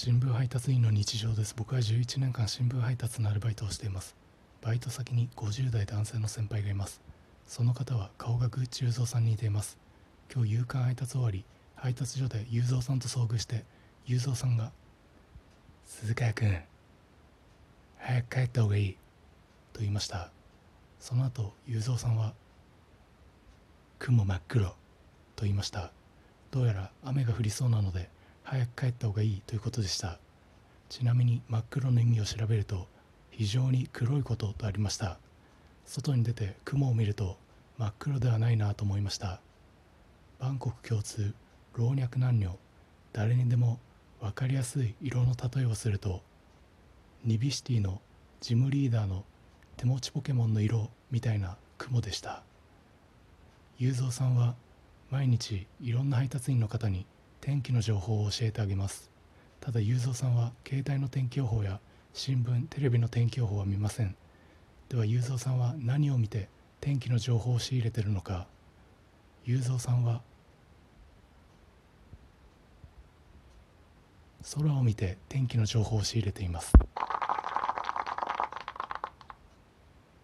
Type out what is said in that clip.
新聞配達員の日常です。僕は11年間新聞配達のアルバイトをしています。バイト先に50代男性の先輩がいます。その方は顔がグッチ雄三さんに似ています。今日夕刊配達終わり配達所で雄三さんと遭遇して雄三さんが「鈴川君早く帰った方がいい」と言いました。その後雄三さんは「雲真っ黒」と言いました。どうやら雨が降りそうなので早く帰った方がいいということでした。ちなみに真っ黒の意味を調べると非常に黒いこととありました。外に出て雲を見ると真っ黒ではないなと思いました。バンコク共通老若男女誰にでも分かりやすい色の例えをするとニビシティのジムリーダーの手持ちポケモンの色みたいな雲でした。雄三さんは毎日いろんな配達員の方に天気の情報を教えてあげます。ただ雄三さんは携帯の天気予報や新聞テレビの天気予報は見ません。では雄三さんは何を見て天気の情報を仕入れてるのか。雄三さんは空を見て天気の情報を仕入れています。